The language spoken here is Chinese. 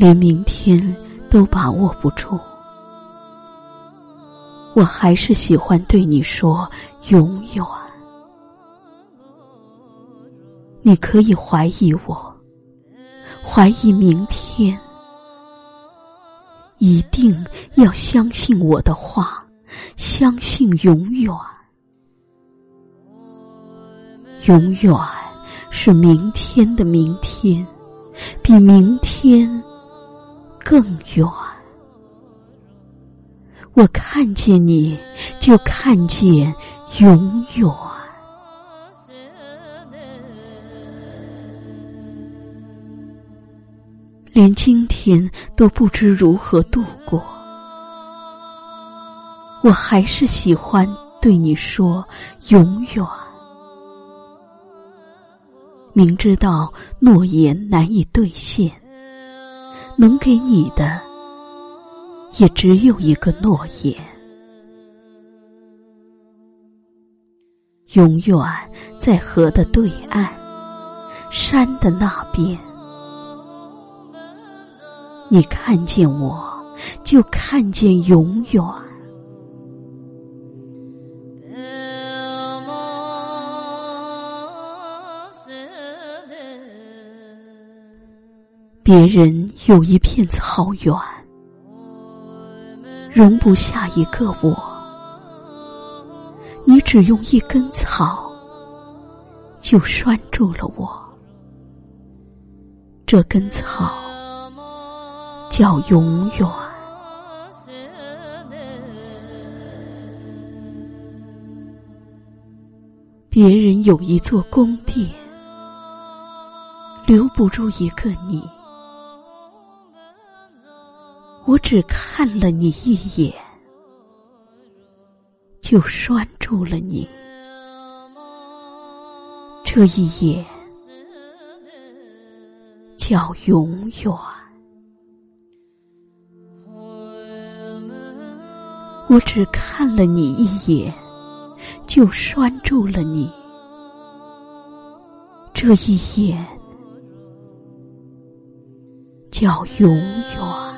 连明天都把握不住，我还是喜欢对你说永远。你可以怀疑我，怀疑明天，一定要相信我的话，相信永远。永远是明天的明天，比明天更远。我看见你，就看见永远。连今天都不知如何度过，我还是喜欢对你说永远。明知道诺言难以兑现，能给你的也只有一个诺言。永远在河的对岸，山的那边。你看见我，就看见永远。别人有一片草原，容不下一个我。你只用一根草，就拴住了我。这根草叫永远。别人有一座宫殿，留不住一个你。我只看了你一眼，就拴住了你。这一眼叫永远。我只看了你一眼，就拴住了你。这一眼叫永远。